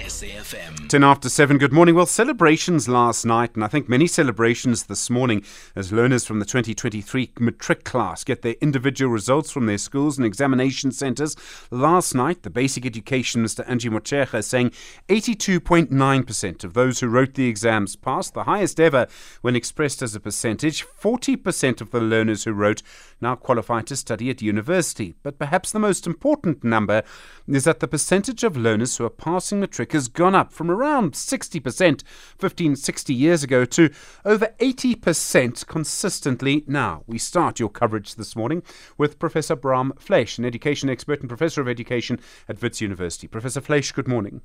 SAFM. 10 after 7, good morning. Well, celebrations last night, and I think many celebrations this morning as learners from the 2023 matric class get their individual results from their schools and examination centres. Last night, the Basic Education Mr. Angie is saying 82.9% of those who wrote the exams passed, the highest ever when expressed as a percentage. 40% of the learners who wrote now qualify to study at university. But perhaps the most important number is that the percentage of learners who are passing matric has gone up from around 60% 15, 60 years ago to over 80% consistently now. We start your coverage this morning with Professor Brahm Fleisch, an education expert and professor of education at Wits University. Professor Fleisch, good morning.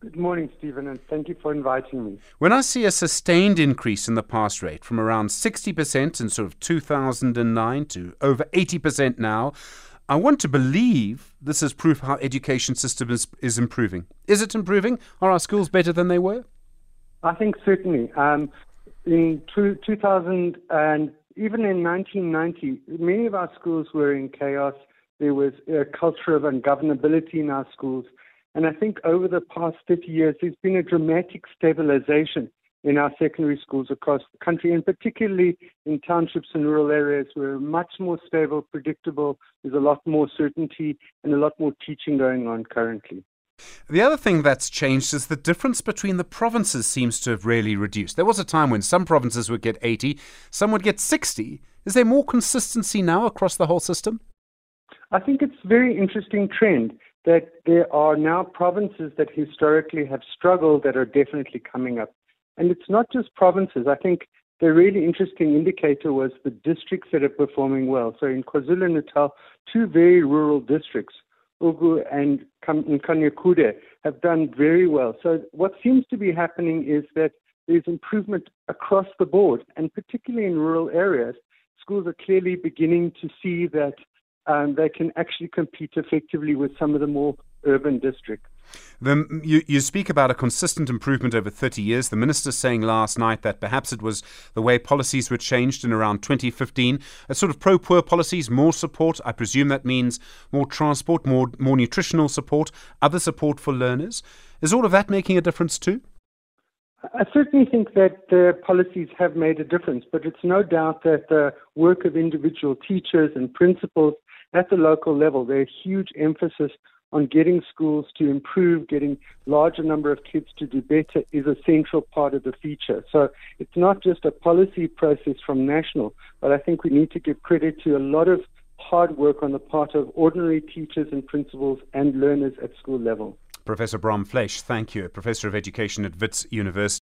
Good morning, Stephen, and thank you for inviting me. When I see a sustained increase in the pass rate from around 60% in sort of 2009 to over 80% now, I want to believe this is proof how education system is, is improving. Is it improving? Are our schools better than they were? I think certainly. Um, in two, 2000 and even in 1990, many of our schools were in chaos. There was a culture of ungovernability in our schools. And I think over the past 50 years, there's been a dramatic stabilization in our secondary schools across the country, and particularly in townships and rural areas where much more stable, predictable. There's a lot more certainty and a lot more teaching going on currently. The other thing that's changed is the difference between the provinces seems to have really reduced. There was a time when some provinces would get 80, some would get 60. Is there more consistency now across the whole system? I think it's a very interesting trend that there are now provinces that historically have struggled that are definitely coming up. And it's not just provinces. I think the really interesting indicator was the districts that are performing well. So in KwaZulu Natal, two very rural districts, Ugu and Nkanyekude, have done very well. So what seems to be happening is that there's improvement across the board, and particularly in rural areas, schools are clearly beginning to see that um, they can actually compete effectively with some of the more urban districts. The, you, you speak about a consistent improvement over 30 years. The minister saying last night that perhaps it was the way policies were changed in around 2015. A sort of pro poor policies, more support. I presume that means more transport, more, more nutritional support, other support for learners. Is all of that making a difference too? I certainly think that the policies have made a difference, but it's no doubt that the work of individual teachers and principals at the local level, there's huge emphasis on getting schools to improve, getting larger number of kids to do better is a central part of the feature. So it's not just a policy process from national, but I think we need to give credit to a lot of hard work on the part of ordinary teachers and principals and learners at school level. Professor Brahm Fleisch, thank you. Professor of Education at Wits University.